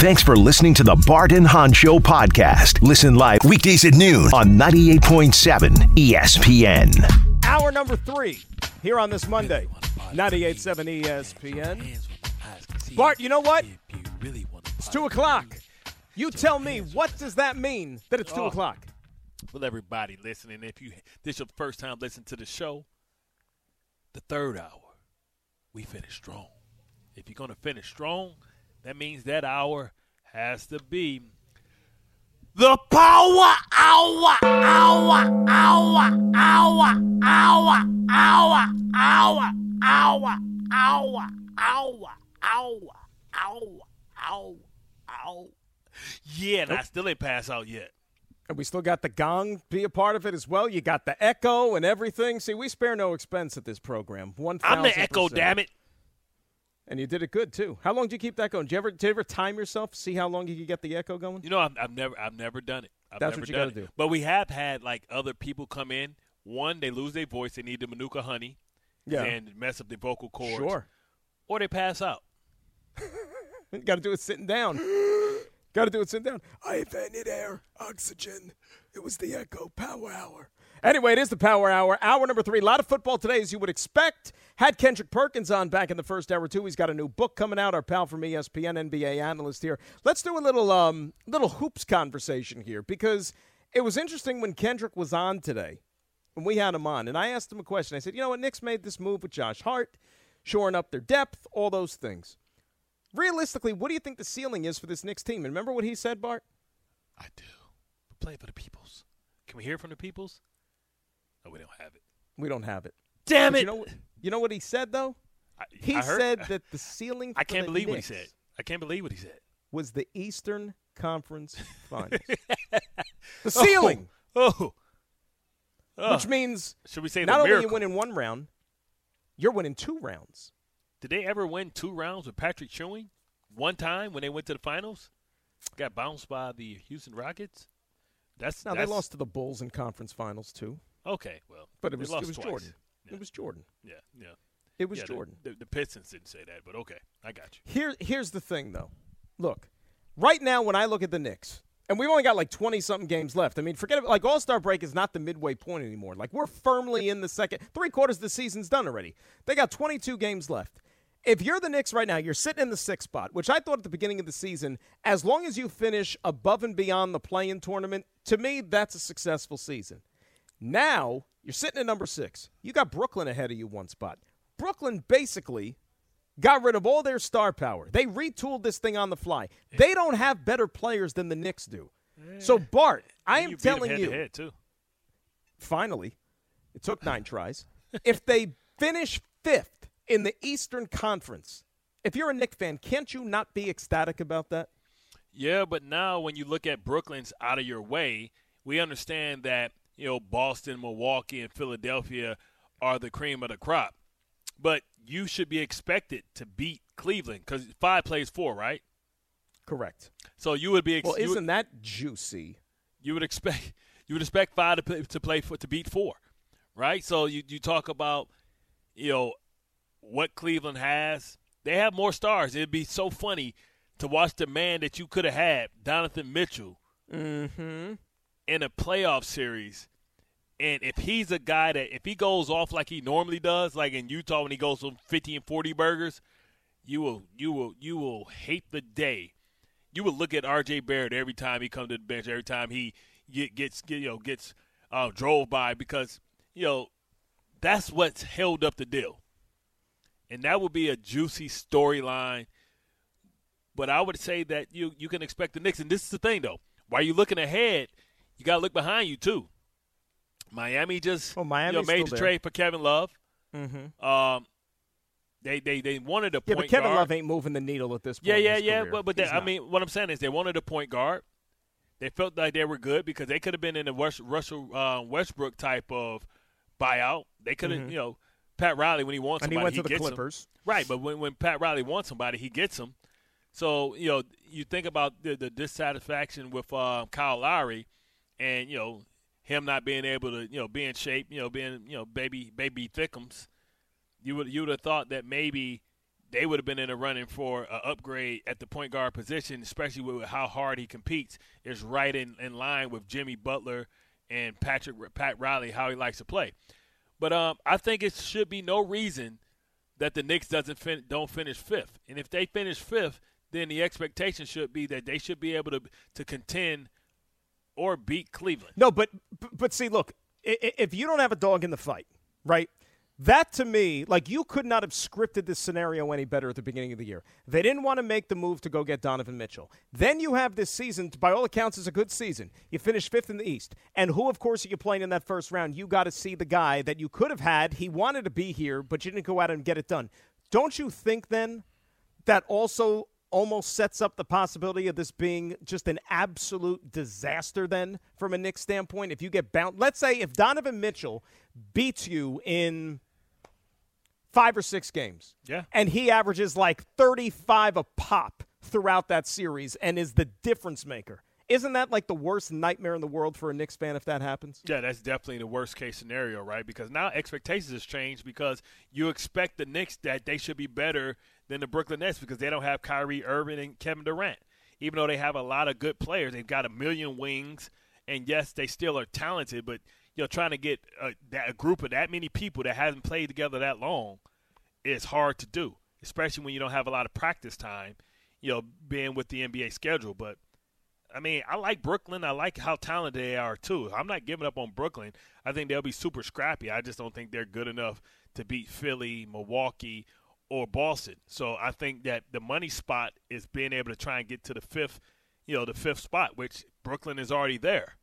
Thanks for listening to the Bart and Hahn Show podcast. Listen live weekdays at noon on 98.7 ESPN. Hour number three here on this Monday, 98.7 ESPN. Bart, you know what? It's 2 o'clock. You tell me, what does that mean that it's 2 Oh. o'clock? Well, everybody listening, if you this your first time listening to the show, the third hour, we finish strong. If you're gonna finish strong, that means that hour has to be the power hour, hour, hour, hour, hour, hour, hour, hour, hour, hour, hour, hour, hour, hour. Yeah, and I still ain't passed out yet. And we still got the gong be a part of it as well. You got the echo and everything. See, we spare no expense at this program. One I'm the echo, damn it. And you did it good too. How long did you keep that going? Did you ever, did you ever time yourself? See how long you could get the echo going? You know, I've, I've never, I've never done it. I've That's never what you gotta do. But we have had like other people come in. One, they lose their voice. They need the Manuka honey. Yeah. And mess up their vocal cords. Sure. Or they pass out. Got to do it sitting down. got to do it sitting down. I invented air, oxygen. It was the echo power hour. Anyway, it is the power hour. Hour number three. A lot of football today, as you would expect. Had Kendrick Perkins on back in the first hour too. He's got a new book coming out. Our pal from ESPN, NBA analyst here. Let's do a little um little hoops conversation here because it was interesting when Kendrick was on today when we had him on, and I asked him a question. I said, you know what, Knicks made this move with Josh Hart, shoring up their depth, all those things. Realistically, what do you think the ceiling is for this Knicks team? And remember what he said, Bart? I do. Play for the peoples. Can we hear from the peoples? No, we don't have it. We don't have it. Damn But it. You know, you know what he said though? I, He I heard- said that the ceiling. I can't the believe what he said. I can't believe what he said. Was the Eastern Conference Finals. Oh. the ceiling, Oh. Oh. which means Should we say not the only are you miracle? winning one round, you're winning two rounds. Did they ever win two rounds with Patrick Ewing? One time when they went to the finals, got bounced by the Houston Rockets. That's Now that's, they lost to the Bulls in conference finals too, Okay, well, but it was it was twice. Jordan. Yeah. It was Jordan. Yeah, yeah. It was Yeah, the- Jordan. The, the Pistons didn't say that, but okay, I got you. Here, here's the thing, though. Look, right now, when I look at the Knicks, and we've only got like 20 something games left. I mean, forget it. Like, All Star break is not the midway point anymore. Like, we're firmly in the second, three quarters of the season's done already. They got 22 games left. If you're the Knicks right now, you're sitting in the sixth spot, which I thought at the beginning of the season, as long as you finish above and beyond the play in tournament, to me, that's a successful season. Now, you're sitting at number six. You got Brooklyn ahead of you one spot. Brooklyn basically got rid of all their star power. They retooled this thing on the fly. They don't have better players than the Knicks do. So, eh. Bart, I am you telling you, to finally, it took nine tries. If they finish fifth in the Eastern Conference, if you're a Knicks fan, can't you not be ecstatic about that? Yeah, but now when you look at Brooklyn's out of your way, we understand that you know Boston, Milwaukee, and Philadelphia are the cream of the crop. But you should be expected to beat Cleveland because five plays four, right? Correct. So you would be. Ex- Well, isn't that juicy? you would expect you would expect five to play, to play for to beat four, right? So you you talk about you know what Cleveland has. They have more stars. It'd be so funny to watch the man that you could have had, Jonathan Mitchell, Mm-hmm. In a playoff series. And if he's a guy that if he goes off like he normally does, like in Utah when he goes from fifty and forty burgers, you will you will you will hate the day. You will look at R.J. Barrett every time he comes to the bench, every time he get, gets get, you know gets uh, drove by because you know that's what's held up the deal, and that would be a juicy storyline. But I would say that you you can expect the Knicks, and this is the thing though. While you're looking ahead, you got to look behind you too. Miami just Oh, you know, made the there. trade for Kevin Love. Mm-hmm. Um, they they they wanted a Yeah, point but Kevin guard. Love ain't moving the needle at this point. Yeah, yeah, yeah. career. But but they, I mean, what I'm saying is they wanted a point guard. They felt like they were good because they could have been in a West, Russell uh, Westbrook type of buyout. They could have, you know, Pat Riley when he wants Mm-hmm. And he somebody, went to the. Clippers. Right, but when, when Pat Riley wants somebody, he gets him. So you know, you think about the, the dissatisfaction with uh, Kyle Lowry, and you know him not being able to you know be in shape, you know being you know baby baby thickums. You would you would have thought that maybe they would have been in a running for an upgrade at the point guard position, especially with how hard he competes. Is right in, in line with Jimmy Butler and Patrick Pat Riley how he likes to play. But um, I think it should be no reason that the Knicks doesn't fin- don't finish fifth. And if they finish fifth, then the expectation should be that they should be able to to contend or beat Cleveland. No, but but- see, look, if you don't have a dog in the fight, right? That to me, like you could not have scripted this scenario any better at the beginning of the year. They didn't want to make the move to go get Donovan Mitchell. Then you have this season, by all accounts, is a good season. You finish fifth in the East, and who, of course, are you playing in that first round? You got to see the guy that you could have had. He wanted to be here, but you didn't go out and get it done. Don't you think then that also almost sets up the possibility of this being just an absolute disaster then from a Knicks standpoint if you get bound let's say if Donovan Mitchell beats you in five or six games Yeah. and he averages like 35 a pop throughout that series and is the difference maker isn't that like the worst nightmare in the world for a Knicks fan if that happens Yeah, that's definitely the worst case scenario, right? Because now expectations has changed because you expect the Knicks that they should be better than the Brooklyn Nets because they don't have Kyrie Irving and Kevin Durant. Even though they have a lot of good players, they've got a million wings, and yes, they still are talented. But you know, trying to get a, that, a group of that many people that hasn't played together that long is hard to do, especially when you don't have a lot of practice time. You know, being with the NBA schedule, but I mean, I like Brooklyn. I like how talented they are too. I'm not giving up on Brooklyn. I think they'll be super scrappy. I just don't think they're good enough to beat Philly, Milwaukee, or Boston. So I think that the money spot is being able to try and get to the fifth, you know, the fifth spot, which Brooklyn is already there.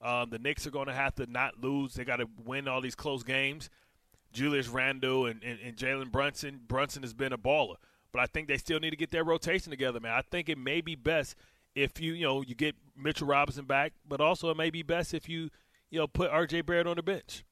Um, the Knicks are going to have to not lose. They got to win all these close games. Julius Randle and, and, and Jalen Brunson. Brunson has been a baller, but I think they still need to get their rotation together, man. I think it may be best if you you know you get Mitchell Robinson back, but also it may be best if you you know put R.J. Barrett on the bench.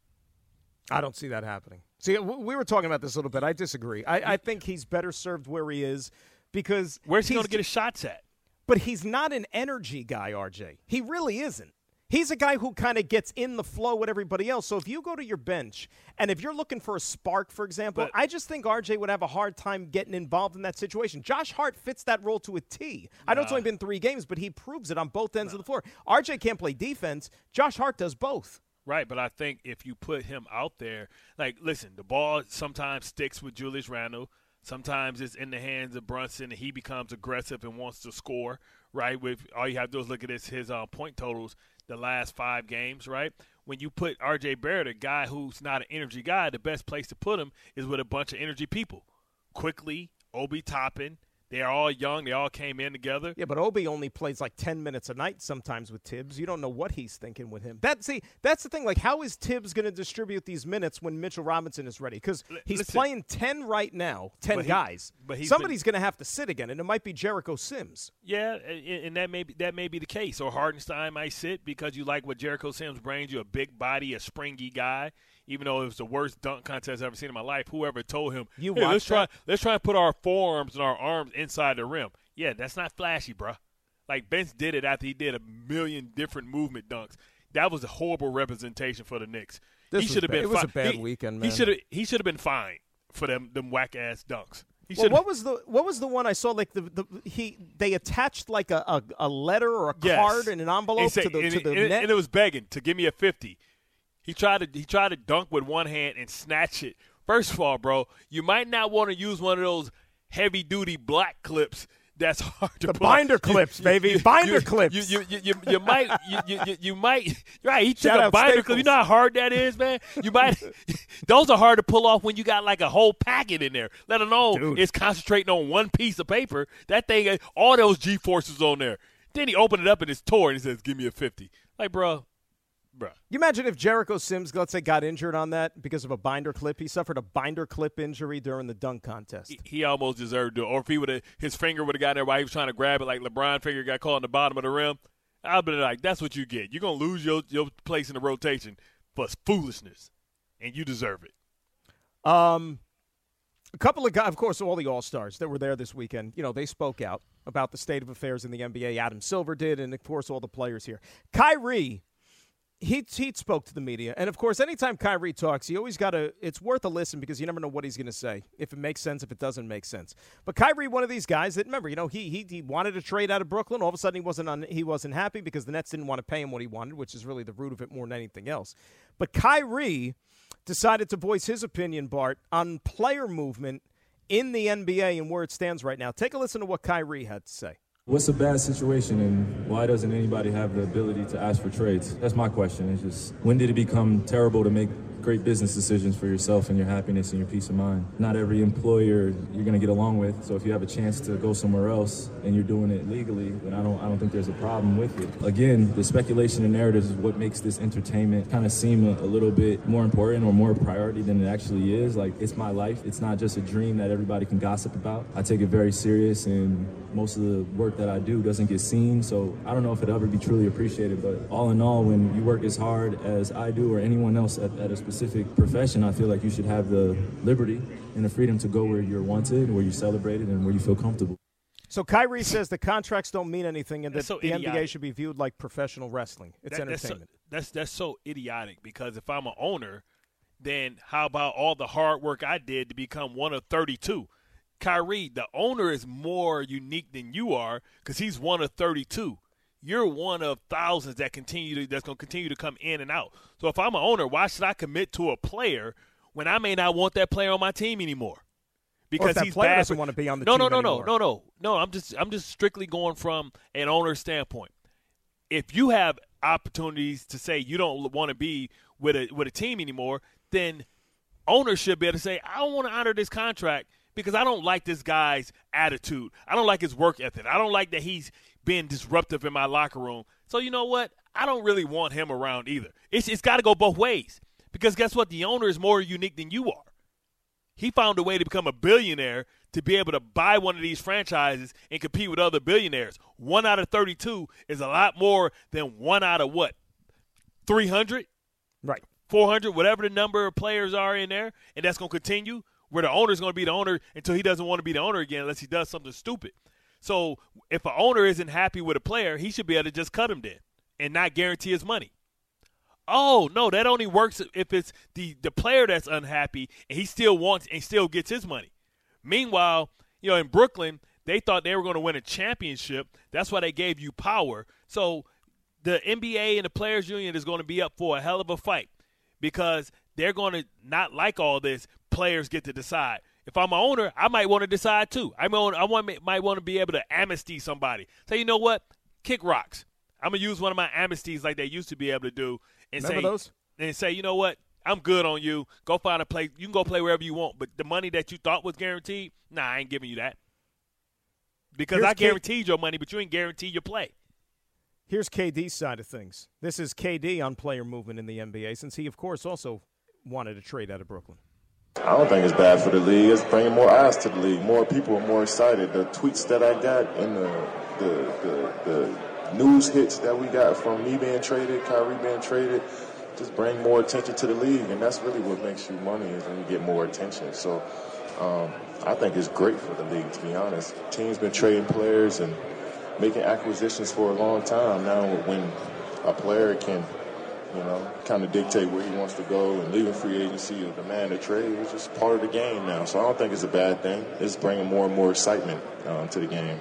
I don't see that happening. See, we were talking about this a little bit. I disagree. I, I think he's better served where he is because Where's he going to get his shots at? But he's not an energy guy, RJ. He really isn't. He's a guy who kind of gets in the flow with everybody else. So if you go to your bench and if you're looking for a spark, for example, But- I just think RJ would have a hard time getting involved in that situation. Josh Hart fits that role to a T. I know it's only been three games, but he proves it on both ends of the floor. RJ can't play defense. Josh Hart does both. Right, but I think if you put him out there, like, listen, the ball sometimes sticks with Julius Randle. Sometimes it's in the hands of Brunson, and he becomes aggressive and wants to score. Right, with all you have to do is look at his his uh, point totals the last five games. Right, when you put R.J. Barrett, a guy who's not an energy guy, the best place to put him is with a bunch of energy people. Quickly, Obi Toppin, they are all young. They all came in together. Yeah, but Obi only plays like ten minutes a night sometimes with Thibs. You don't know what he's thinking with him. That see, that's the thing. Like, how is Thibs going to distribute these minutes when Mitchell Robinson is ready? Because he's listen. playing ten right now, ten But he- guys. but somebody's going to have to sit again, and it might be Jericho Sims. Yeah, and and that may be that may be the case. Or Hartenstein might sit because you like what Jericho Sims brings you—a big body, a springy guy. Even though it was the worst dunk contest I've ever seen in my life, whoever told him, You hey, let's watched try let's try and put our forearms and our arms inside the rim. Yeah, that's not flashy, bruh. Like Vince did it after he did a million different movement dunks. That was a horrible representation for the Knicks. This he should have been. It was fi- a bad he- weekend, He should have. He should have been fined for them them whack ass dunks. He Well, what was the what was the one I saw? Like the, the he they attached like a, a, a letter or a Yes. card in an envelope to the to the and- net. and it was begging to give me a fifty. He tried to he tried to dunk with one hand and snatch it. First of all, bro, you might not want to use one of those heavy duty black clips. That's hard to The pull binder clips, you- baby. you- Binder you- clips. You you, you, you, might you, you, you, might right. He took Shout a binder Staples. clip. You know how hard that is, man. You might those are hard to pull off when you got like a whole packet in there. Let alone Dude. it's concentrating on one piece of paper. That thing, eh, all those G forces on there. Then he opened it up and it's tore and he says, "Give me a 50. Like, bro, bro. you imagine if Jericho Sims, let's say, got injured on that because of a binder clip? He suffered a binder clip injury during the dunk contest. He, he almost deserved it. Or if he would have, his finger would have got there while he was trying to grab it, like LeBron finger got caught in the bottom of the rim. I'll be like, that's what you get. You're gonna lose your your place in the rotation for foolishness, and you deserve it. Um, a couple of guys, of course, all the All Stars that were there this weekend. You know, they spoke out about the state of affairs in the NBA. Adam Silver did, and of course, all the players here. Kyrie he he spoke to the media, and of course, anytime Kyrie talks, you always got to. It's worth a listen because you never know what he's going to say. If it makes sense, if it doesn't make sense. But Kyrie, one of these guys that remember, you know, he he, he wanted to trade out of Brooklyn. All of a sudden, he wasn't on. He wasn't happy because the Nets didn't want to pay him what he wanted, which is really the root of it more than anything else. But Kyrie decided to voice his opinion, Bart, on player movement in the NBA and where it stands right now. Take a listen to what Kyrie had to say. What's a bad situation and why doesn't anybody have the ability to ask for trades? That's my question. It's just when did it become terrible to make great business decisions for yourself and your happiness and your peace of mind. Not every employer you're going to get along with. So if you have a chance to go somewhere else and you're doing it legally, then I don't I don't think there's a problem with it. Again, the speculation and narratives is what makes this entertainment kind of seem a, a little bit more important or more priority than it actually is. Like it's my life. It's not just a dream that everybody can gossip about. I take it very serious and most of the work that I do doesn't get seen. So I don't know if it'll ever be truly appreciated. But all in all, when you work as hard as I do or anyone else at, at a specific specific profession, I feel like you should have the liberty and the freedom to go where you're wanted, where you're celebrated, and where you feel comfortable. So Kyrie says the contracts don't mean anything, and that so the idiotic. NBA should be viewed like professional wrestling. It's That- that's so- entertainment. That's, that's so idiotic because if I'm an owner, then how about all the hard work I did to become one of 32? Kyrie, the owner is more unique than you are because he's one of 32. You're one of thousands that continue to, that's going to continue to come in and out. So if I'm an owner, why should I commit to a player when I may not want that player on my team anymore? Because he's player bad doesn't for- want to be on the no, team no, no, anymore. no, no, no, no. I'm just I'm just strictly going from an owner's standpoint if you have opportunities to say you don't want to be with a with a team anymore, then owners should be able to say, I don't want to honor this contract because I don't like this guy's attitude. I don't like his work ethic. I don't like that he's being disruptive in my locker room. So you know what? I don't really want him around either. It's it's got to go both ways because guess what? The owner is more unique than you are. He found a way to become a billionaire to be able to buy one of these franchises and compete with other billionaires. One out of 32 is a lot more than one out of what? 300? Right. 400, whatever the number of players are in there, and that's going to continue. Where the owner is going to be the owner until he doesn't want to be the owner again, unless he does something stupid. So if an owner isn't happy with a player, he should be able to just cut him then and not guarantee his money. Oh no, that only works if it's the the player that's unhappy and he still wants and still gets his money. Meanwhile, you know in Brooklyn they thought they were going to win a championship. That's why they gave you power. So the NBA and the players union is going to be up for a hell of a fight because they're going to not like all this. Players get to decide. If I'm an owner, I might want to decide too. I might, I want, might want to be able to amnesty somebody. Say, you know what? Kick rocks. I'm gonna use one of my amnesties like they used to be able to do, and Remember say, those? and say, you know what? I'm good on you. Go find a place. You can go play wherever you want, but the money that you thought was guaranteed, nah, I ain't giving you that. Because Here's I guaranteed your money, but you ain't guaranteed your play. Here's KD's side of things. This is KD on player movement in the NBA, since he, of course, also wanted a trade out of Brooklyn. I don't think it's bad for the league. It's bringing more eyes to the league. More people are more excited. The tweets that I got and the the, the, the news hits that we got from me being traded, Kyrie being traded, just bring more attention to the league, and that's really what makes you money is when you get more attention. So um, I think it's great for the league, to be honest. Teams been trading players and making acquisitions for a long time. Now, when a player can you know, kind of dictate where he wants to go and leaving free agency or demand a trade. It's just part of the game now. So I don't think it's a bad thing. It's bringing more and more excitement um, to the game.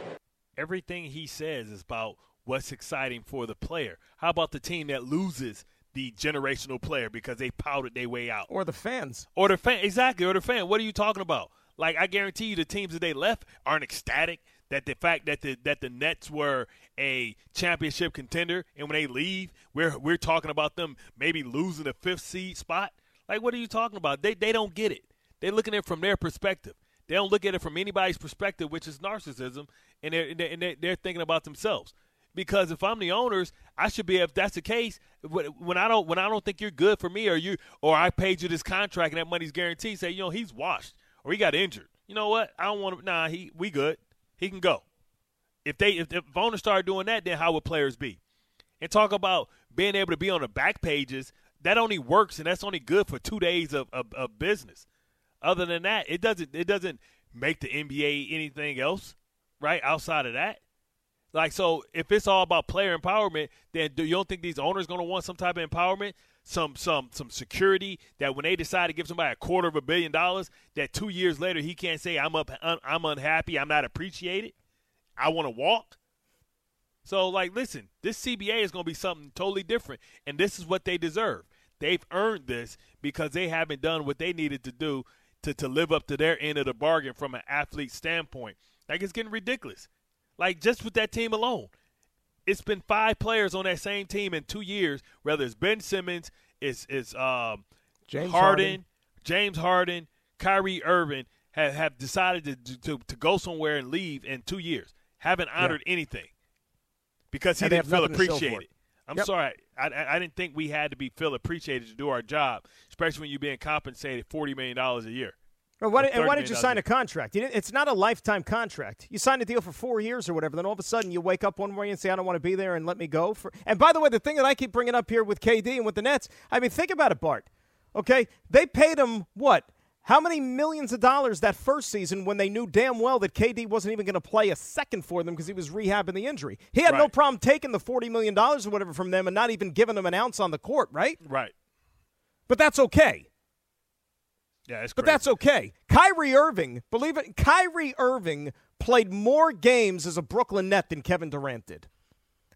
Everything he says is about what's exciting for the player. How about the team that loses the generational player because they pouted their way out? Or the fans. Or the fan, exactly, or the fan. What are you talking about? Like I guarantee you, the teams that they left aren't ecstatic that the fact that the that the Nets were a championship contender, and when they leave, we're we're talking about them maybe losing the fifth seed spot. Like, what are you talking about? They they don't get it. They're looking at it from their perspective. They don't look at it from anybody's perspective, which is narcissism, and they're and they're, they're, thinking about themselves. Because if I'm the owners, I should be. If that's the case, when I don't when I don't think you're good for me, or you or I paid you this contract and that money's guaranteed, say you know he's washed or he got injured. You know what? I don't want to. Nah, he we good. He can go. If they if, if owners start doing that, then how would players be? and talk about being able to be on the back pages. That only works, and that's only good for two days of, of, of business. Other than that, it doesn't it doesn't make the NBA anything else, right? Outside of that, like so, if it's all about player empowerment, then do you don't think these owners going to want some type of empowerment? Some some some security that when they decide to give somebody a quarter of a billion dollars, that two years later he can't say I'm up I'm unhappy, I'm not appreciated, I want to walk. So like, listen, this CBA is going to be something totally different, and this is what they deserve. They've earned this because they haven't done what they needed to do to to live up to their end of the bargain from an athlete standpoint. Like it's getting ridiculous. Like just with that team alone, it's been five players on that same team in two years. Whether it's Ben Simmons, it's it's um, James Harden, Harden, James Harden, Kyrie Irving have, have decided to, to to go somewhere and leave in two years. Haven't honored yeah. anything because he and didn't feel appreciated. I'm yep. sorry, I, I, I didn't think we had to be feel appreciated to do our job, especially when you're being compensated forty million dollars a year. Why, and why did you sign a contract? it's not a lifetime contract. You signed a deal for four years or whatever. Then all of a sudden you wake up one morning and say, "I don't want to be there," and let me go. For and by the way, the thing that I keep bringing up here with KD and with the Nets, I mean, think about it, Bart. Okay, they paid him what? How many millions of dollars that first season when they knew damn well that KD wasn't even going to play a second for them because he was rehabbing the injury? He had right. no problem taking the forty million dollars or whatever from them and not even giving them an ounce on the court, right? Right. But that's okay. Yeah, it's but that's okay. Kyrie Irving, believe it, Kyrie Irving played more games as a Brooklyn Net than Kevin Durant did.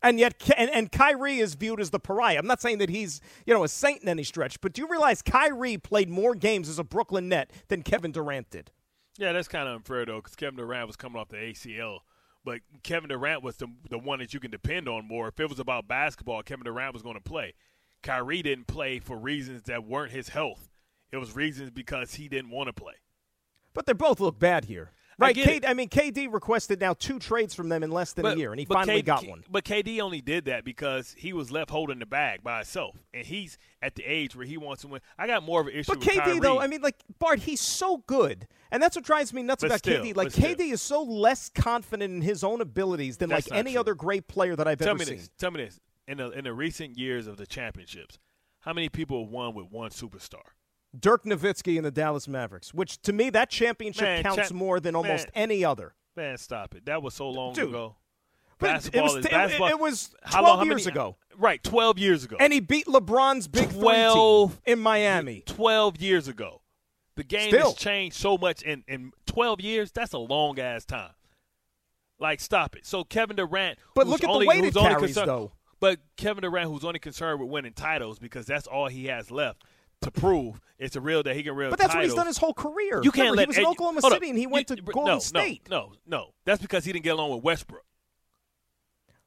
And yet, and, and Kyrie is viewed as the pariah. I'm not saying that he's, you know, a saint in any stretch, but do you realize Kyrie played more games as a Brooklyn Net than Kevin Durant did? Yeah, that's kind of unfair, though, because Kevin Durant was coming off the ACL. But Kevin Durant was the, the one that you can depend on more. If it was about basketball, Kevin Durant was going to play. Kyrie didn't play for reasons that weren't his health. It was reasons because he didn't want to play. But they both look bad here. Right, I, K- I mean, KD requested now two trades from them in less than but, a year, and he finally K- got one. But KD only did that because he was left holding the bag by himself, and he's at the age where he wants to win. I got more of an issue. But KD Kyrie. though, I mean, like Bart, he's so good, and that's what drives me nuts but about still, KD. Like KD still. is so less confident in his own abilities than that's like any true. other great player that I've Tell ever me seen. This, tell me this: in the in the recent years of the championships, how many people have won with one superstar? Dirk Nowitzki and the Dallas Mavericks, which to me that championship man, counts cha- more than almost man, any other. Man, stop it! That was so long Dude, ago. But basketball it was, is it, basketball. It, was how 12 long, years many, ago. Right, twelve years ago. And he beat LeBron's big 12 three team in Miami. Twelve years ago. The game Still. has changed so much in, in twelve years. That's a long ass time. Like, stop it. So Kevin Durant, But look at only, the weight it carries, though. But Kevin Durant, who's only concerned with winning titles because that's all he has left to prove it's a real that he can real. But that's what he's done his whole career. You can't Remember, let he was in Ed- Oklahoma City up. and he went You- to Golden no, State. No, no, no. That's because he didn't get along with Westbrook.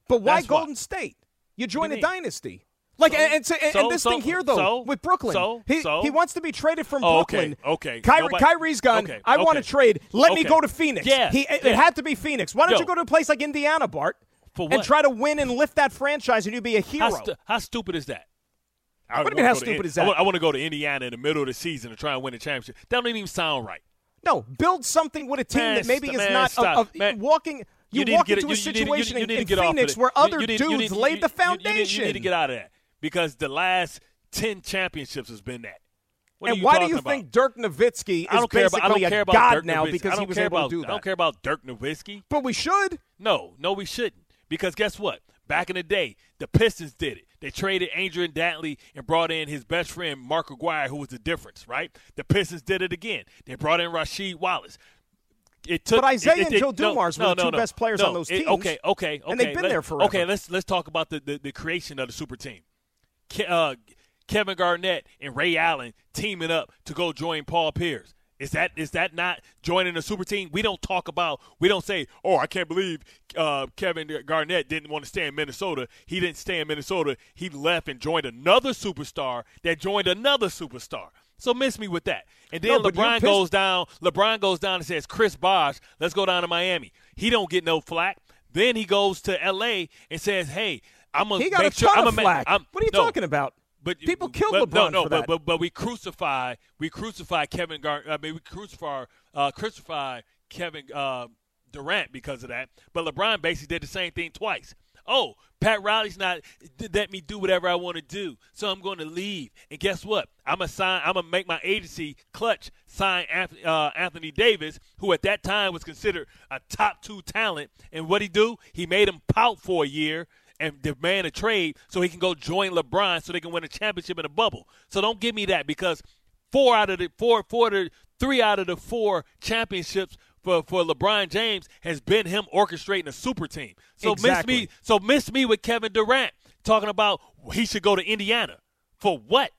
But why That's why. Golden State? You join a mean? dynasty. Like So- and, and, so- and this so- thing here though with Brooklyn, so- he, so- he wants to be traded from Oh, okay, Brooklyn. okay. Kyrie, Nobody- Kyrie's gone. okay, I want to trade. Let me go to Phoenix. Yeah, he, it, yeah. had to be Phoenix. Why don't Yo. you go to a place like Indiana, Bart, and try to win and lift that franchise, and you'd be a hero? How, stu- how stupid is that? I What do you mean, how to stupid is that? I want, I want to go to Indiana in the middle of the season to try and win a championship. That don't even sound right. no, build something with a team Man, that maybe is man, not stop. Man, walking. You, need walk into a you- you you- situation in, in get off of Phoenix where other you need- dudes need- laid the you- you- you foundation. You need to get out of that because the last ten championships has been that. What and why do you about? think Dirk Nowitzki is I don't care about. I don't care about god Dirk now Nowitzki. because he was able about, to do that? I don't care about Dirk Nowitzki. But we should. No, no, we shouldn't. Because guess what? Back in the day, the Pistons did it. They traded Adrian Dantley and brought in his best friend Mark Aguirre, who was the difference, right? The Pistons did it again. They brought in Rasheed Wallace. It took, But Isiah it- it- and it- Joe no, Dumars were no, the two no, no. best players No, on those it- teams. okay, okay, okay. And they've been let- there forever. Okay, let's let's talk about the, the, the creation of the super team. Ke- uh, Kevin Garnett and Ray Allen teaming up to go join Paul Pierce. Is that is that not joining a super team? We don't talk about. We don't say, "Oh, I can't believe uh, Kevin Garnett didn't want to stay in Minnesota. He didn't stay in Minnesota. He left and joined another superstar that joined another superstar." So miss me with that. And then No, LeBron goes down. LeBron goes down and says, "Chris Bosh, let's go down to Miami." He don't get no flack. Then he goes to L.A. and says, "Hey, I'm gonna He got make a sure ton I'm of gonna flack. I'm, what are you no, talking about? But People killed but, LeBron no, no, for but, that. But, but we crucify we crucify Kevin Gar. I mean, we crucify uh, crucify Kevin uh, Durant because of that. But LeBron basically did the same thing twice. oh, Pat Riley's not let me do whatever I want to do, so I'm going to leave. And guess what? I'm gonna sign. I'm gonna make my agency Klutch sign Anthony, uh, Anthony Davis, who at that time was considered a top two talent. And what he do? He made him pout for a year and demand a trade so he can go join LeBron so they can win a championship in a bubble. So don't give me that because four out of the four, four to three out of the four championships for, for LeBron James has been him orchestrating a super team. So Exactly. miss me so miss me with Kevin Durant talking about he should go to Indiana. For what?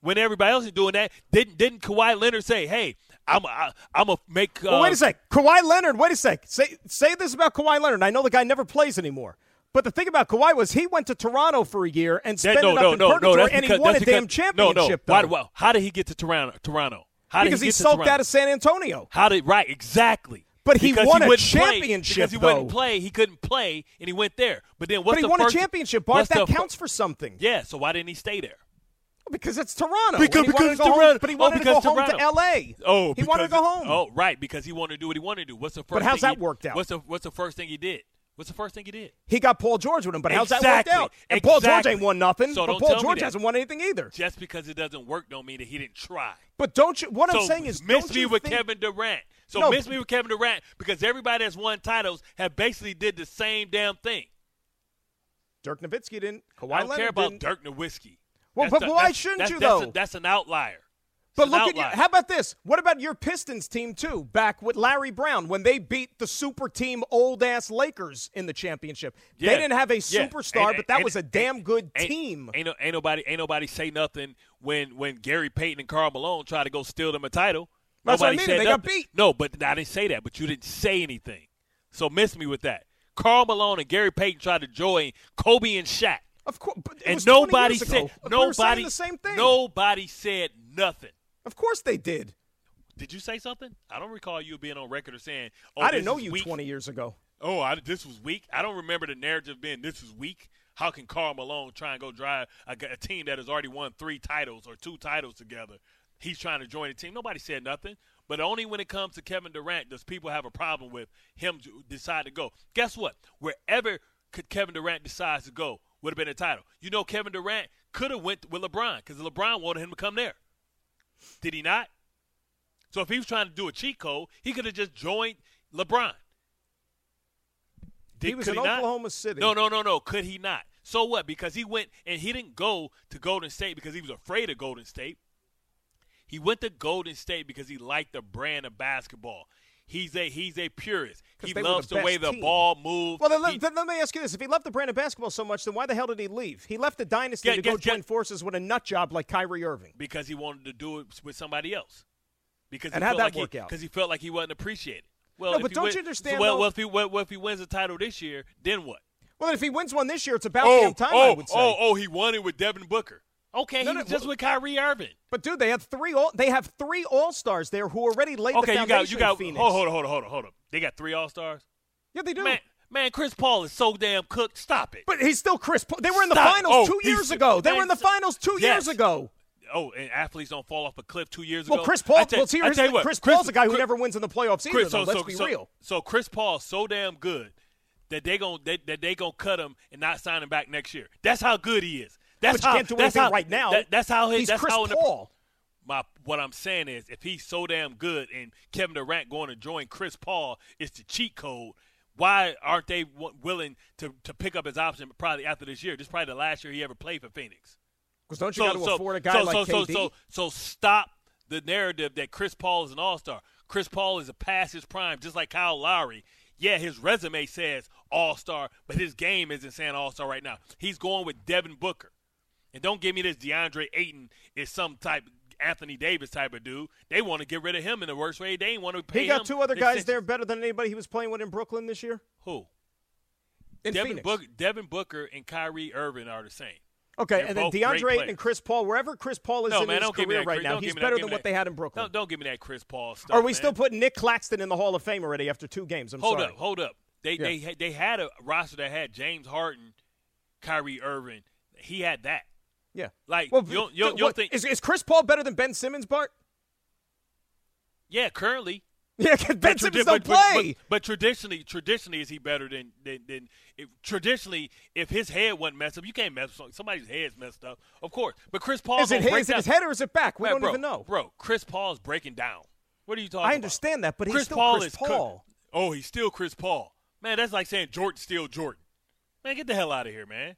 When everybody else is doing that, didn't didn't Kawhi Leonard say, "Hey, I'm I, I'm gonna make"? Uh, Well, wait a sec. Kawhi Leonard, wait a sec. Say say this about Kawhi Leonard. I know the guy never plays anymore. But the thing about Kawhi was he went to Toronto for a year and That, spent no, it up no, in no, no. purgatory, That's and because, he won a that's damn championship. No, no. Why, how did he get to Toronto? Toronto? How did because he he sulked out of San Antonio. How did right exactly? But he Because won a wouldn't play- championship, because he wouldn't play. He couldn't play, and he went there. But then what's But he won first, a championship, Bart. That the counts for something. Yeah. So why didn't he stay there? Because it's Toronto. Because- he because to go home- Toronto- but he oh, wanted to go because home Toronto. to L.A. Oh, he wanted to go home. Oh, right, because he wanted to do what he wanted to do. What's the first? But how's that he- worked out? What's the What's the first thing he did? What's the first thing he did? He got Paul George with him, but how's that Exactly. worked out? And Paul George ain't won nothing. So but Paul George hasn't won anything either. Just because it doesn't work, don't mean that he didn't try. But don't you? What so I'm saying is, miss me with think, Kevin Durant. So No, miss me with Kevin Durant because everybody that's won titles have basically did the same damn thing. Dirk Nowitzki didn't. Kawhi I don't Leonard care about didn't. Dirk Nowitzki. Well, That's but the- why shouldn't that's- you, that's though? A, that's an outlier. But look at you. How about this? What about your Pistons team too? Back with Larry Brown when they beat the super team old ass Lakers in the championship. Yeah. They didn't have a Yeah. superstar, Ain't- but that ain't- was a damn good team. Ain't, ain't nobody ain't nobody say nothing when when Gary Payton and Karl Malone tried to go steal them a title. That's what I nobody mean. said They got beat. No, but I didn't say that. But you didn't say anything. So miss me with that. Karl Malone and Gary Payton tried to join Kobe and Shaq. Of course, and nobody said ago. We nobody the same thing. Nobody said nothing. Of course they did. Did you say something? I don't recall you being on record or saying, "Oh, I didn't know you weak. 20 years ago. Oh, I, this was weak. I don't remember the narrative being this was weak. How can Karl Malone try and go drive a, a team that has already won three titles or two titles together? He's trying to join a team. Nobody said nothing. But only when it comes to Kevin Durant does people have a problem with him decide to go. Guess what? Wherever could Kevin Durant decides to go would have been a title. You know, Kevin Durant could have went with LeBron because LeBron wanted him to come there. Did he not? So if he was trying to do a cheat code, he could have just joined LeBron. Did, He was in not? Oklahoma City. No, no, no, no. Could he not? So what? Because he went and he didn't go to Golden State because he was afraid of Golden State. He went to Golden State because he liked the brand of basketball. He's a he's a purist. He loves the the, way the team. ball moves. Well, then, let- He- then let me ask you this: If he loved the brand of basketball so much, then why the hell did he leave? He left the dynasty Yeah, to go guess- join forces with a nut job like Kyrie Irving. because he wanted to do it with somebody else. Because And felt that like work he, out? Because he felt like he wasn't appreciated. Well, No, but don't win- you understand, So, well, well, if he well, if he wins the title this year, then what? Well, if he wins one this year, it's about oh, damn time. oh, I would say. oh, oh, he won it with Devin Booker. Okay, No, he no, was just with Kyrie Irving. But dude, they have three. All, they have three All Stars there who already laid Okay, the you foundation. got you got Phoenix. hold, hold on, hold on, hold on, hold on. They got three All Stars. Yeah, they do. Man, man, Chris Paul is so damn cooked. Stop it. But he's still Chris. Paul. They were in the Stop. finals Oh, two years ago. They were in the finals two yes. years ago. Oh, and athletes don't fall off a cliff two years ago. Well. Chris Paul. Tell- well, see, here's the- you what, Chris Paul's a guy who Chris- never wins in the playoffs either. Chris, though. so, Let's so, be so, real. So Chris Paul's so damn good that they gon' that, that they gonna cut him and not sign him back next year. That's how good he is. That's But you how. can't do anything how, right now. that- that's how his, He's that's Chris how the- Paul. my what I'm saying is, if he's so damn good and Kevin Durant going to join Chris Paul is the cheat code, why aren't they w- willing to, to pick up his option probably after this year? This is probably the last year he ever played for Phoenix. Because don't you got to afford a guy so, like so, KD? so, so, so stop the narrative that Chris Paul is an all star. Chris Paul is a past his prime, just like Kyle Lowry. Yeah, his resume says all star, but his game isn't saying all star right now. He's going with Devin Booker. And don't give me this DeAndre Ayton is some type Anthony Davis type of dude. They want to get rid of him in the worst way. They ain't want to pay he got him two other guys extension. there better than anybody he was playing with in Brooklyn this year. Who? In Devin Phoenix. Booker, Devin Booker and Kyrie Irving are the same. Okay, They're and then DeAndre Ayton and Chris Paul, wherever Chris Paul is No, in man, his don't give me career that. right Chris- now, he's give that- better than give me what they had in Brooklyn. Don't, don't give me that Chris Paul stuff. Are we man. still putting Nick Claxton in the Hall of Fame already after two games? I'm Hold sorry. up, hold up. They Yeah. they had- they had a roster that had James Harden, Kyrie Irving. He had that. Yeah. Like, well, you don't- you don't- you don't what- think- is, is Chris Paul better than Ben Simmons, Bart? Yeah, currently. Yeah, Ben But Simmons don't but- play. But, but traditionally, traditionally, is he better than than, than if, traditionally? If his head wasn't messed up, you can't mess up somebody's head's messed up, of course. But Chris Paul is it, his, is it his head or is it back? We Man, don't bro, even know. bro. Chris Paul's breaking down. What are you talking? I about? understand that, but he's Chris still Paul Chris is Chris- Paul. oh, he's still Chris Paul. Man, that's like saying Jordan still Jordan. Man, get the hell out of here, man.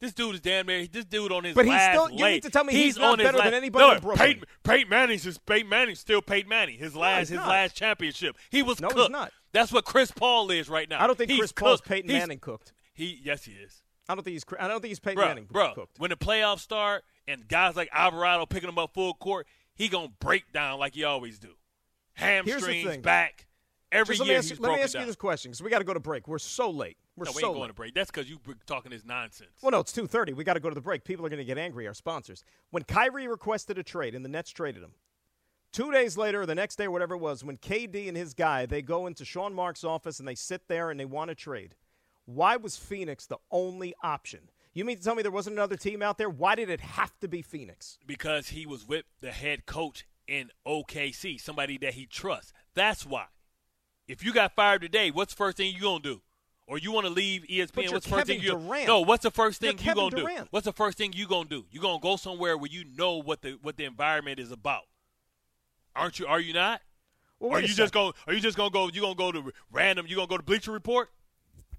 This dude is damn near. This dude on his But he's last still- you leg. need to tell me he's not on his better than anybody no, in Brooklyn. Peyton, Peyton Manning's is Peyton Manning's still Peyton Manning. His last he's his not. last championship. He was No, he's cooked. not. That's what Chris Paul is right now. I don't think He's Chris Paul's cooked. Peyton He's- Manning cooked. He yes he is. I don't think he's. I don't think he's Peyton Manning bro, cooked. when the playoffs start and guys like Alvarado picking him up full court, he gonna break down like he always do. Hamstrings, back. Every Just let me ask, let me ask you this question because we got to go to break. We're so late. We're no, we so ain't going late. to break. That's because you br- talking this nonsense. Well, no, it's two thirty. We got to go to the break. People are going to get angry. Our sponsors. When Kyrie requested a trade and the Nets traded him, two days later, or the next day, or whatever it was, when KD and his guy they go into Sean Marks' office and they sit there and they want to trade. Why was Phoenix the only option? You mean to tell me there wasn't another team out there? Why did it have to be Phoenix? because he was with the head coach in OKC, somebody that he trusts. That's why. If you got fired today, what's the first thing you gonna do? Or you want to leave ESPN? What's the first Kevin thing you Durant. No, what's the first You're thing you gonna do? What's the first thing you gonna do? You gonna go somewhere where you know what the what the environment is about. Aren't you? Are you not? Well, Or wait a you just second. go? Are you just gonna go? You gonna go to random? You gonna go to Bleacher Report?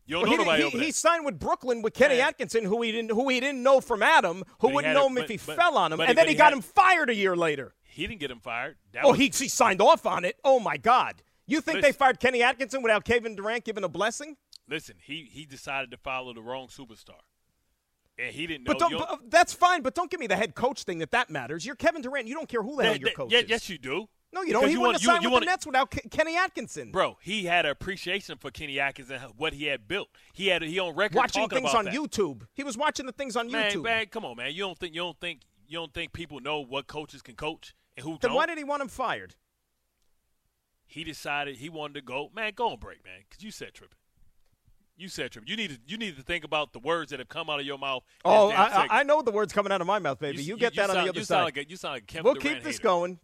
You don't Well, know he, nobody he- over he signed with Brooklyn with Kenny Man. Atkinson, who he didn't who he didn't know from Adam, who But wouldn't know him but- if he but- fell on him, but and then he he got had- him fired a year later. He didn't get him fired. That Oh, was- he, he signed off on it. Oh my God! You think they fired Kenny Atkinson without Kevin Durant giving a blessing? Listen, he he decided to follow the wrong superstar, and he didn't know. But, don't, but, uh, that's fine. But don't give me the head coach thing that that matters. You're Kevin Durant. You don't care who the hell Yeah, your yeah, coach yeah, is. yes, you do. no, you don't. He you wouldn't wanna- have signed you with wanna- the Nets without K- Kenny Atkinson. Bro, he had appreciation for Kenny Atkinson, what he had built. He had he on record watching things on that. YouTube. He was watching the things on Man, YouTube. man, come on, man. You don't think you don't think you don't think people know what coaches can coach and who then don't? why did he want him fired? He decided he wanted to go. Man, go on break, man, because you said tripping. You said tripping. You need to you need to think about the words that have come out of your mouth. Oh, I. I, I know the words coming out of my mouth, baby. You, get that on sound, the other you side. Sound like a, you sound like Kevin we'll Durant keep this hater. going.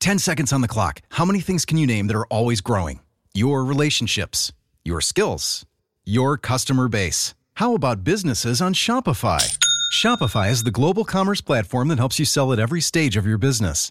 10 seconds on the clock. How many things can you name that are always growing? Your relationships, your skills, your customer base. How about businesses on Shopify? Shopify is the global commerce platform that helps you sell at every stage of your business.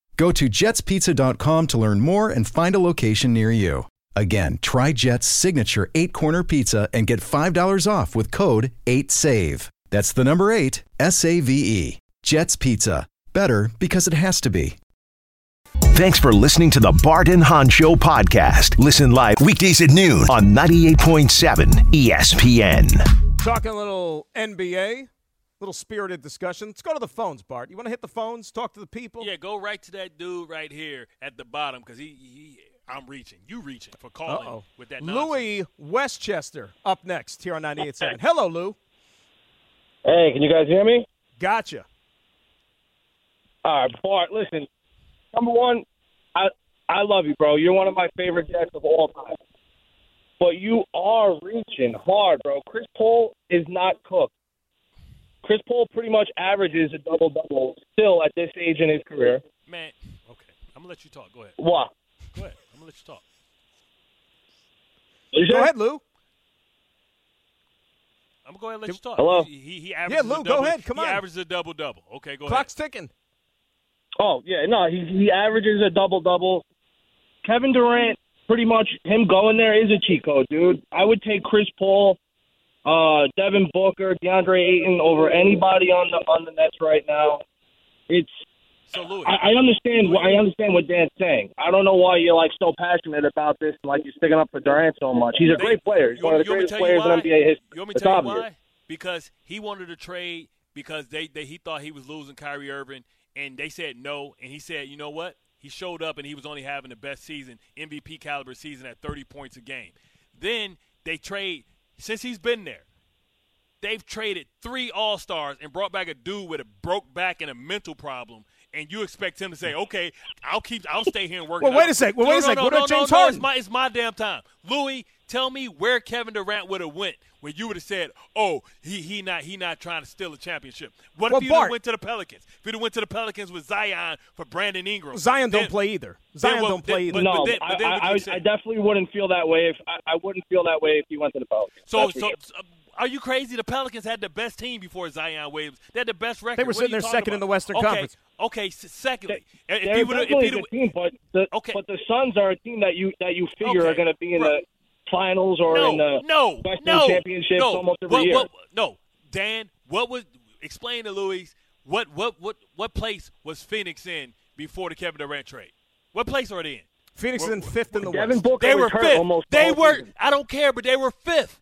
Go to jetspizza.com to learn more and find a location near you. Again, try Jet's signature eight corner pizza and get $5 off with code 8SAVE. That's the number eight, S A V E. Jet's Pizza. Better because it has to be. Thanks for listening to the Bart and Hahn Show podcast. Listen live weekdays at noon on 98.7 ESPN. Talking a little NBA, little spirited discussion. Let's go to the phones, Bart. You want to hit the phones, talk to the people? Yeah, go right to that dude right here at the bottom because he, he, I'm reaching. You reaching for calling Uh-oh. with that nonsense. Louis Westchester up next here on 98.7. Hello, Lou. Hey, can you guys hear me? Gotcha. All right, Bart. Listen, number one, I I love you, bro. You're one of my favorite guests of all time. But you are reaching hard, bro. Chris Paul is not cooked. Chris Paul pretty much averages a double double still at this age in his career. Man, okay. I'm gonna let you talk. Go ahead. What? Go ahead. I'm gonna let you talk. What you Go say? ahead, Lou. I'm gonna go ahead and let you talk. Hello? He he, he averages Lou, a go ahead. Come he on. He averages a double double. Okay, go ahead. Clock's ticking. Oh yeah, no, he he averages a double double. Kevin Durant, pretty much him going there is a cheat code, dude. I would take Chris Paul, uh, Devin Booker, DeAndre Ayton over anybody on the on the Nets right now. It's. So Louis, I, I understand what I understand what Dan's saying. I don't know why you're like so passionate about this and like you're sticking up for Durant so much. He's a They- great player. He's you one of the you want me greatest to tell you players in? NBA history. You want me to tell you why? Because he wanted to trade because they, they he thought he was losing Kyrie Irving, and they said no, and he said, you know what? He showed up and he was only having the best season, MVP caliber season at 30 points a game. Then they trade since he's been there. They've traded three All Stars and brought back a dude with a broke back and a mental problem. And you expect him to say, "Okay, I'll keep, I'll stay here and work." Well, wait a sec. Well, No, wait a no, sec. no, What about James Harden? It's my, it's my damn time. Louis, tell me where Kevin Durant would have went when you would have said, "Oh, he he not he not trying to steal a championship." What Well, if he went to the Pelicans? If he went to the Pelicans with Zion for Brandon Ingram, Zion don't play either. Zion well, don't play then- either. but- no, then- but then I, I, I, I definitely wouldn't feel that way if I, I wouldn't feel that way if he went to the Pelicans. So, That's so, sure. so, are you crazy? The Pelicans had the best team before Zion Williams. They had the best record. They were sitting there talking second in the Western okay, Conference. Okay, s- secondly, if They're he would, if definitely he a good team, but the Okay. but the Suns are a team that you that you figure Okay. are going to be in Right. the finals or no, in the no, Western no, Championships no. almost every what, year. What, no, Dan, what was explain to Louis what what what what place was Phoenix in before the Kevin Durant trade? What place are they in? Phoenix is in fifth in the Devin West. Booker They were fifth. almost They were. season. I don't care, but they were fifth.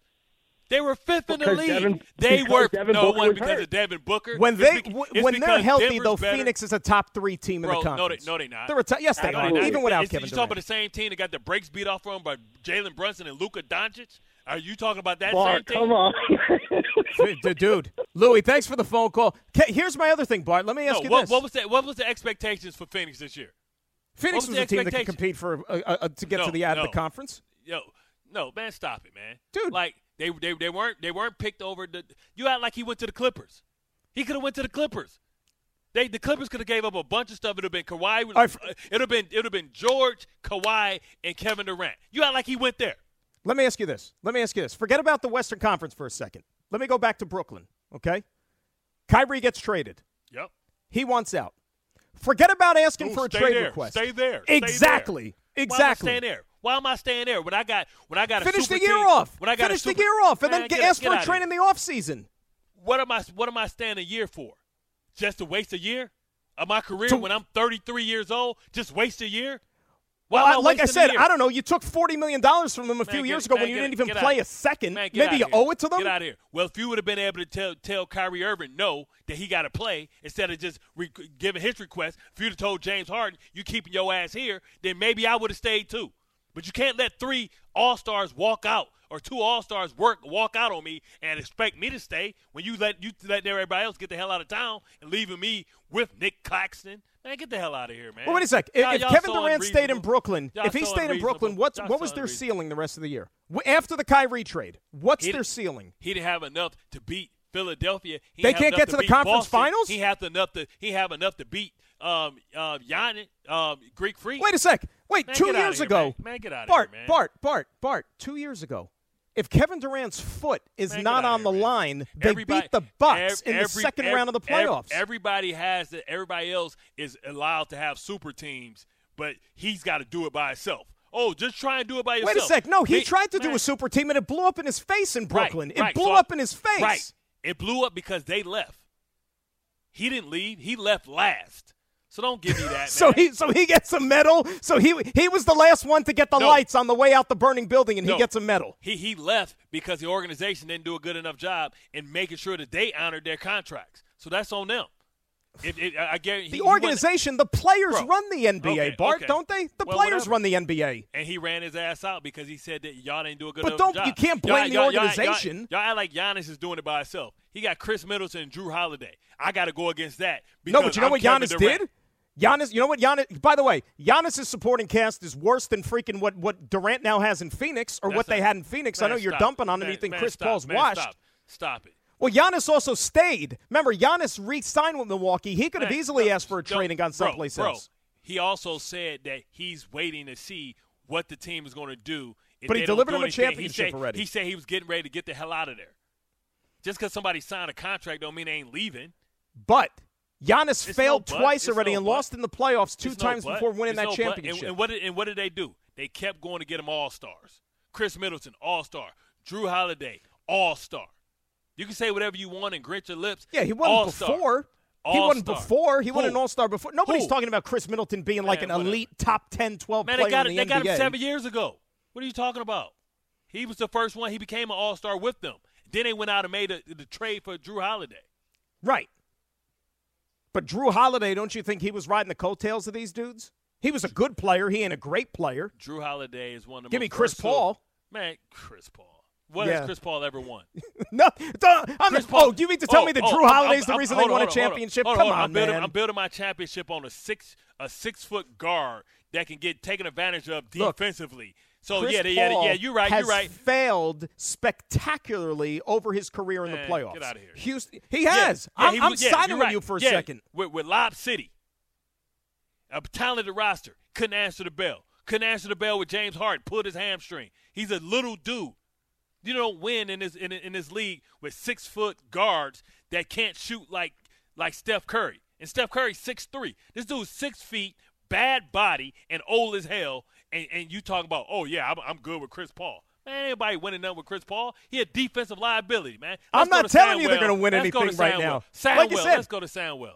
They were fifth in the league. Devin- they were Devin no Booker one was because hurt. of Devin Booker. When they bec- when they're healthy, Denver's though, better. Phoenix is a top three team in Bro, the no, they, conference. no, they not. They're a t- yes, they No, are. they're not. Even without It's- Kevin You talking about the same team that got the brakes beat off from them by Jalen Brunson and Luka Doncic? Are you talking about that Bart, same team? come on. D- Dude, Louis, thanks for the phone call. Here's my other thing, Bart. Let me ask No, you what, this: what was the, what was the expectations for Phoenix this year? Phoenix what was was a team that could compete for uh, uh, uh, to get No, to the out of the conference. Yo, no, man, stop it, man, Dude. Like they they they weren't they weren't picked over the. You act like he went to the Clippers. He could have went to the Clippers. They the Clippers could have gave up a bunch of stuff. It'd have been Kawhi. uh, it'd have been it'd have been George, Kawhi, and Kevin Durant. You act like he went there. Let me ask you this. Let me ask you this. Forget about the Western Conference for a second. Let me go back to Brooklyn. Okay, Kyrie gets traded. Yep. He wants out. Forget about asking Ooh, for a trade there. request. Stay there. Stay Exactly. there. Exactly. Why am I staying there? Why am I staying there when I got when I got a Finish super the year team- off. When I got Finish super, the year off, and Man, then get, get- ask get for a here. in the offseason. What am I what am I staying a year for? Just to waste a year of my career To- when I'm 33 years old? Just waste a year? Why Well, I- like I said. I don't know. You took forty million dollars from them a Man, few get- years ago man, when you didn't even play a second. Man, Maybe you here. owe it to them. Get out of here. Well, if you would have been able to tell tell Kyrie Irving no that he got to play instead of just re- giving his request, if you'd have told James Harden you keeping your ass here, then maybe I would have stayed too. But you can't let three All Stars walk out or two All Stars work walk out on me and expect me to stay when you let you let everybody else get the hell out of town and leaving me with Nic Claxton. Man, get the hell out of here, man. Well, wait a sec. If, if Kevin Durant stayed in. Brooklyn, if he stayed in Brooklyn, unreasonable. what's Y'all what so was their ceiling the rest of the year? After the Kyrie trade, what's He their ceiling? He didn't have enough to beat Philadelphia. He They can't get to the conference Boston. finals? He have enough to he have enough to beat um uh Giannis, um Greek Freak. Wait a sec. Wait, Man, two years here, ago, man. Man, Bart, here, man. Bart, Bart, Bart. Two years ago, if Kevin Durant's foot is Man, not on here, the man. line, they Everybody- beat the Bucks in the every- second round of the playoffs. everybody has that. Everybody else is allowed to have super teams, but he's got to do it by himself. Oh, just try and do it by yourself. Wait a sec. No, he tried to do a super team and it blew up in his face in Brooklyn. Right, it right. blew So- up in his face. Right. It blew up because they left. He didn't leave. He left last. So don't give me that. So he so he gets a medal. So he he was the last one to get the No. lights on the way out the burning building, and No. he gets a medal. He he left because the organization didn't do a good enough job in making sure that they honored their contracts. So that's on them. I I guarantee The organization, the players Bro. run the NBA, Okay, Bart, okay. don't they? The Well, players whatever. run the NBA. and he ran his ass out because he said that y'all didn't do a good enough job. But don't- job. you can't Y'all- blame the y'all- y'all- organization. Y'all, y'all act like Giannis is doing it by himself. He got Khris Middleton and Jrue Holiday. I got to go against that. No, but you know I'm what Kevin Giannis Durant. did? Giannis, you know what Giannis? By the way, Giannis's supporting cast is worse than freaking what, what Durant now has in Phoenix, or That's what they had in Phoenix. I know you're stop. dumping on him. Man, you think man, Chris stop. Paul's Man, washed? Stop. Stop it. Well, Giannis also stayed. Remember, Giannis re-signed with Milwaukee. He could have easily no, asked for a trade and gone someplace bro, else. He also said that he's waiting to see what the team is going to do. But he delivered him a championship he said, already. He said he was getting ready to get the hell out of there. Just because somebody signed a contract don't mean they ain't leaving. But Giannis It's failed no twice It's already no and but. lost in the playoffs two It's times but. before winning that no but. And- championship. And, what did, and what did they do? They kept going to get them all stars. Khris Middleton, all star. Jrue Holiday, all star. You can say whatever you want and grit your lips. yeah, he wasn't All-star. before. He wasn't before. He wasn't Who? an all-star before. Nobody's Who? talking about Khris Middleton being like Man, an whatever. elite top 10, 12 Man, player they got in the They got him seven years ago. What are you talking about? He was the first one. He became an All Star with them. Then they went out and made a, the trade for Jrue Holiday. Right. But Jrue Holiday, don't you think he was riding the coattails of these dudes? He was a good player. He ain't a great player. Jrue Holiday is one of the Give me Chris versatile- Paul. Man, Chris Paul. What Yeah. has Chris Paul ever won? No, I'm Chris the, Paul- oh, do you mean to tell Oh, me that oh, Drew I'm- Holiday's the I'm- reason hold they on, won a hold on, hold on. championship? Come on, I'm building, man. I'm building my championship on a six a six foot guard that can get taken advantage of Look, defensively. So Chris yeah, they- yeah, yeah, you're right. Has You're right. Failed spectacularly over his career in Man, the playoffs. get outta here. Houston, he has. yeah, I'm, he I'm was- yeah, signing with right. you for a second. With, with Lob City, a talented roster, couldn't answer the bell. Couldn't answer the bell with James Harden. Pulled his hamstring. He's a little dude. You don't win in this in, in this league with six foot guards that can't shoot like like Steph Curry. And Steph Curry's six three. This dude's six feet, bad body, and old as hell. And, and you talk about, oh yeah, I'm, I'm good with Chris Paul. Man, anybody winning nothing with Chris Paul. He a defensive liability, man. I'm Let's go not to telling you they're gonna win Let's go to anything right now. Sandwell. Like you said- Let's go to Sandwell.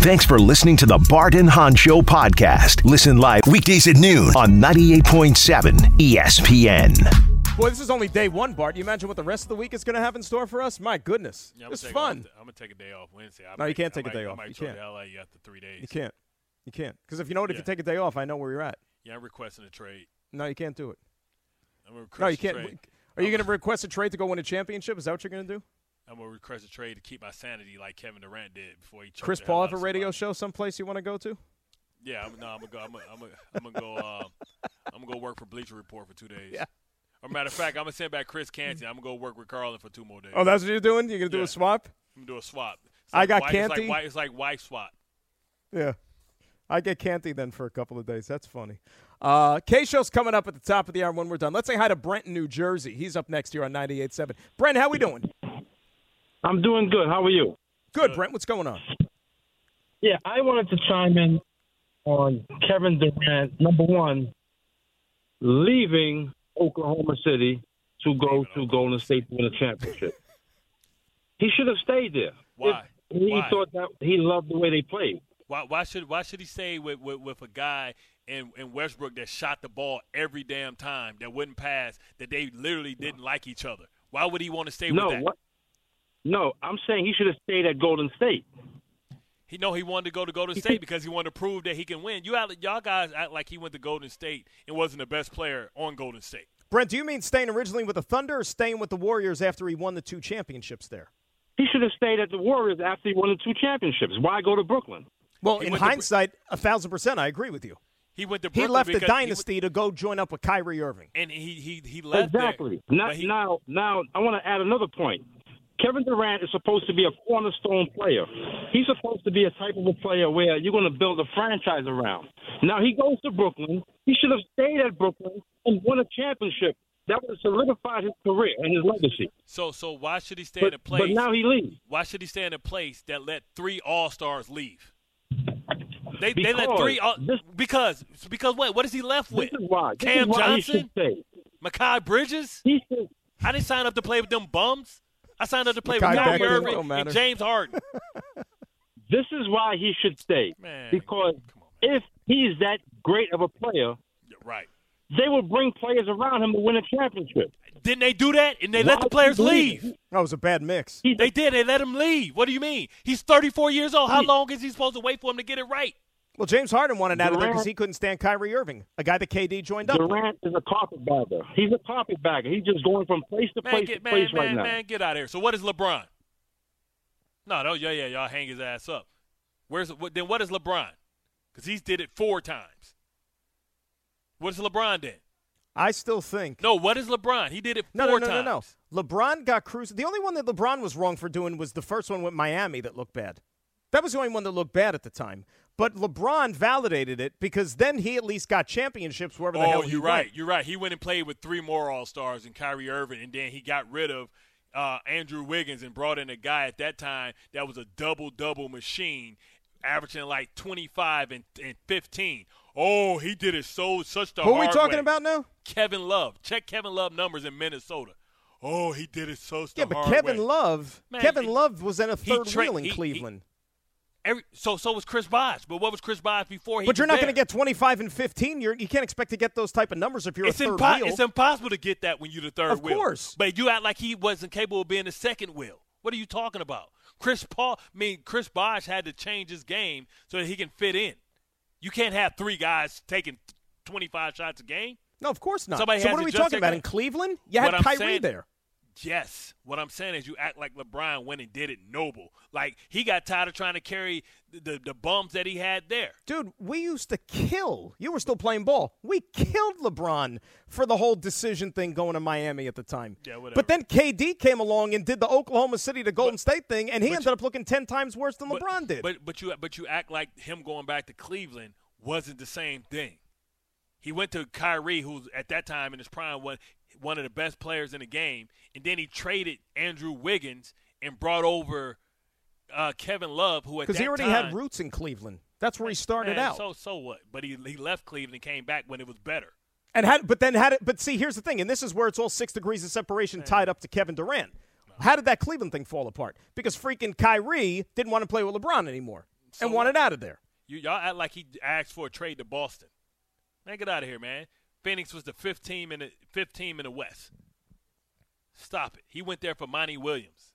Thanks for listening to the Bart and Hahn Show podcast. Listen live weekdays at noon on 98.7 ESPN. Boy, this is only day one, Bart. You imagine what the rest of the week is going to have in store for us? My goodness. Yeah, it's fun. I'm, I'm gonna take a day off Wednesday. I No, you can't I take a might- day I off. might You go can't. to LA after three days. You can't. You can't. Because if you know what, if you take a day off, I know where you're at. Yeah, I'm requesting a trade. No, you can't do it. I'm gonna request No, you a can't. trade. Are you going to request a trade to go win a championship? Is that what you're going to do? I'm gonna request a trade to keep my sanity like Kevin Durant did before he. Chris Paul have a radio show someplace you want to go to? Yeah, I'm, no, I'm gonna go. I'm gonna, I'm gonna, I'm gonna go. Uh, I'm gonna go work for Bleacher Report for two days. Yeah. Or matter of fact, I'm gonna send back Chris Canty. I'm gonna go work with Carlin for two more days. Oh, that's what you're doing? You're going to do Yeah. a swap? I'm gonna do a swap. It's I like got wife, it's Canty. like, wife- it's like wife swap. Yeah. I get Canty then for a couple of days. That's funny. Uh, Kay Show's coming up at the top of the hour when we're done. Let's say hi to Brent in New Jersey. He's up next here on 98.7. Brent, how we doing? I'm doing good. How are you? Good, Brent. What's going on? Yeah, I wanted to chime in on Kevin Durant. Number one, leaving Oklahoma City to go to Golden State to win a championship. he should have stayed there. Why? If he Why? thought that he loved the way they played. Why, why should why should he stay with, with, with a guy in, in Westbrook that shot the ball every damn time that wouldn't pass that they literally didn't like each other? Why would he want to stay no, with that? what? No, I'm saying he should have stayed at Golden State. He know he wanted to go to Golden State because he wanted to prove that he can win. You act, y'all guys act like he went to Golden State and wasn't the best player on Golden State. Brent, do you mean staying originally with the Thunder or staying with the Warriors after he won the two championships there? He should have stayed at the Warriors after he won the two championships. Why go to Brooklyn? Well, He in went to hindsight, a thousand percent, I agree with you. He went to He left the because he dynasty to go join up with Kyrie Irving. and he he he left there, Exactly. Now, he- now, now, I want to add another point. Kevin Durant is supposed to be a cornerstone player. He's supposed to be a type of a player where you're going to build a franchise around. Now he goes to Brooklyn. He should have stayed at Brooklyn and won a championship. That would have solidified his career and his legacy. So so why should he stay But, in a place? but now he leaves. why should he stay in a place that let three All Stars leave? They they let Because three all, because because what what is he left with? This why. This Cam Johnson. Mikal Bridges. He should. I didn't sign up to play with them bums. I signed up to play Mikal with Kyrie Irving don't matter. and James Harden. This is why he should stay. Man, because if he's that great of a player, right? they will bring players around him to win a championship. Didn't they do that? And they let the players would he leave. That was a bad mix. They did. They let him leave. What do you mean? He's 34 years old. How long is he supposed to wait for him to get it right? Well, James Harden wanted out of there because he couldn't stand Kyrie Irving, a guy that KD joined up. Durant is a carpetbagger. He's a carpetbagger. He's just going from place to Man, place get to man, place man, right now. man, get out of here. So what is LeBron? No, no, yeah, yeah, y'all hang his ass up. Where's what, then? What is LeBron? Because he's did it four times. What is LeBron did? I still think. No, what is LeBron? He did it No, no, four no, no, times. no. LeBron got cruised. The only one that LeBron was wrong for doing was the first one with Miami that looked bad. That was the only one that looked bad at the time. But LeBron validated it because then he at least got championships wherever the Oh, hell he you're went. right. You're right. He went and played with three more All Stars and Kyrie Irving, and then he got rid of uh, Andrew Wiggins and brought in a guy at that time that was a double double machine, averaging like 25 and, and 15. Oh, he did it so such the Who are we talking way. about now? Kevin Love. Check Kevin Love numbers in Minnesota. Oh, he did it so Yeah, but hard Kevin way. Love, Man, Kevin he- Love was in a third tra- wheel in he- Cleveland. Every, so so was Chris Bosh. But what was Chris Bosh before he but you're not going to get 25 and 15. You're, you can't expect to get those type of numbers if you're it's, a third impo- wheel. it's impossible to get that when you're the third Of wheel. Of course. But you act like he wasn't capable of being the second wheel. What are you talking about? Chris Paul, I mean, Chris Bosh had to change his game so that he can fit in. You can't have three guys taking 25 shots a game. no, of course not. Somebody so what are we talking about in Cleveland? You What had I'm Kyrie saying- there. Yes. What I'm saying is you act like LeBron went and did it noble. Like he got tired of trying to carry the, the, the bums that he had there. Dude, we used to kill. You were still playing ball. We killed LeBron for the whole decision thing going to Miami at the time. Yeah, whatever. But then KD came along and did the Oklahoma City to Golden State thing, and he but ended up looking 10 times worse than But- LeBron did. But but you but you act like him going back to Cleveland wasn't the same thing. He went to Kyrie, who's at that time in his prime was one of the best players in the game, and then he traded Andrew Wiggins and brought over uh, Kevin Love, who at Because he already time, had roots in Cleveland. That's where he started Man, out. So so what? But he he left Cleveland and came back when it was better. And had, but then had it. But see, here's the thing, and this is where it's all six degrees of separation tied up to Kevin Durant. How did that Cleveland thing fall apart? Because freaking Kyrie didn't want to play with LeBron anymore and wanted out of there. You y'all act like he asked for a trade to Boston. Man, get out of here, man. Phoenix was the fifth team in the fifth team in the West. Stop it. He went there for Monty Williams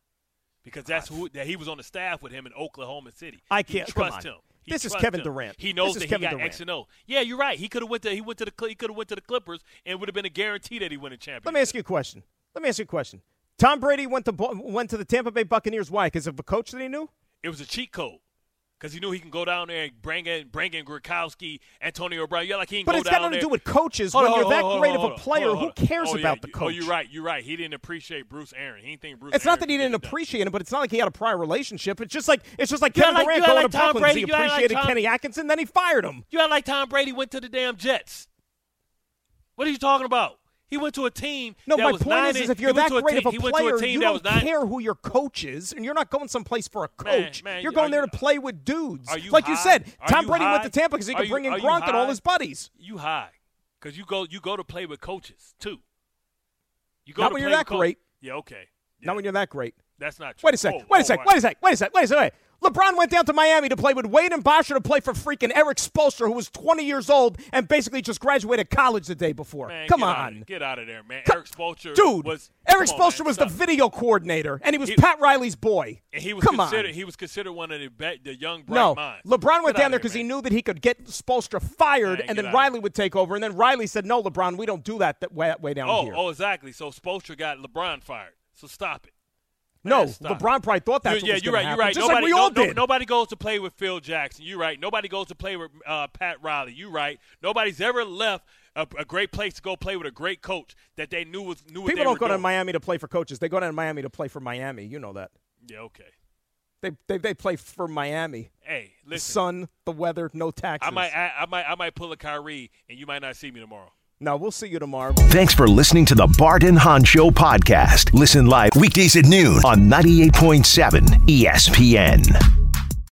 because that's who that he was on the staff with him in Oklahoma City. I can't- come trust him. He This is Kevin him. Durant. He knows This is that Kevin he got Durant. X and O. Yeah, you're right. He could have went to he went to the he could have went to the Clippers and would have been a guarantee that he win a championship. Let me ask you a question. Let me ask you a question. Tom Brady went to went to the Tampa Bay Buccaneers. Why? Because of a coach that he knew. It was a cheat code. Because he knew he can go down there and bring in, bring in Gronkowski, Antonio Brown. Yeah, like he can But it's got nothing to do with coaches. Hold When on, you're that on, great on, of a player, who cares Oh, yeah, about the coach? Oh, you're right. You're right. He didn't appreciate Bruce Arians. He didn't think Bruce. It's not that he didn't it done. appreciate him, but it's not like he had a prior relationship. It's just like it's just like You Kevin like- Durant going like to Tom Brooklyn. Brady, he you act like Tom- Kenny Atkinson, then he fired him. You act like Tom Brady went to the damn Jets. What are you talking about? He went to a team. No, that my point is, is if you're that great team- of a player, team you don't care who your coach is, and you're not going someplace for a coach. man, you're going there you- to play with dudes. You like you said, Are Tom you Brady went to Tampa because he could bring in Gronk and all his buddies. You high, because you go you go to play with coaches too. You go Not when you're that great. Yeah, okay. Not when you're that great. That's not true. Wait a sec. Oh, wait a oh, sec. right. Wait a sec. Wait a sec. Wait a sec. Wait. LeBron went down to Miami to play with Wade and Bosh to play for freaking Erik Spoelstra, who was 20 years old and basically just graduated college the day before. Man, Come get out on. of- get out of there, man. Erik Spoelstra Dude, was Erik Spoelstra was stop. the video coordinator, and he was He- Pat Riley's boy. And he was Come considered on. he was considered one of the be- the young bright No, minds. LeBron went Get down there because he knew that he could get Spoelstra fired, Man, and then Riley would take over. And then Riley said, "No, LeBron, we don't do that, that way, way down Oh, here." oh, exactly. So Spoelstra got LeBron fired. So stop it. No, LeBron probably thought that's what yeah, you're right. You're right. Just nobody, like we all no- no- did. nobody goes to play with Phil Jackson. You're right. Nobody goes to play with uh, Pat Riley. You're right. Nobody's ever left a, a great place to go play with a great coach that they knew was knew People don't go to. Miami to play for coaches. They go to Miami to play for Miami. You know that. Yeah, okay. They they, they play for Miami. Hey, The listen. sun, the weather, no taxes. I might, I, I might, I might pull a Kyrie, and you might not see me tomorrow. No, we'll see you tomorrow. Thanks for listening to the Bart and Hahn Show podcast. Listen live weekdays at noon on 98.7 ESPN.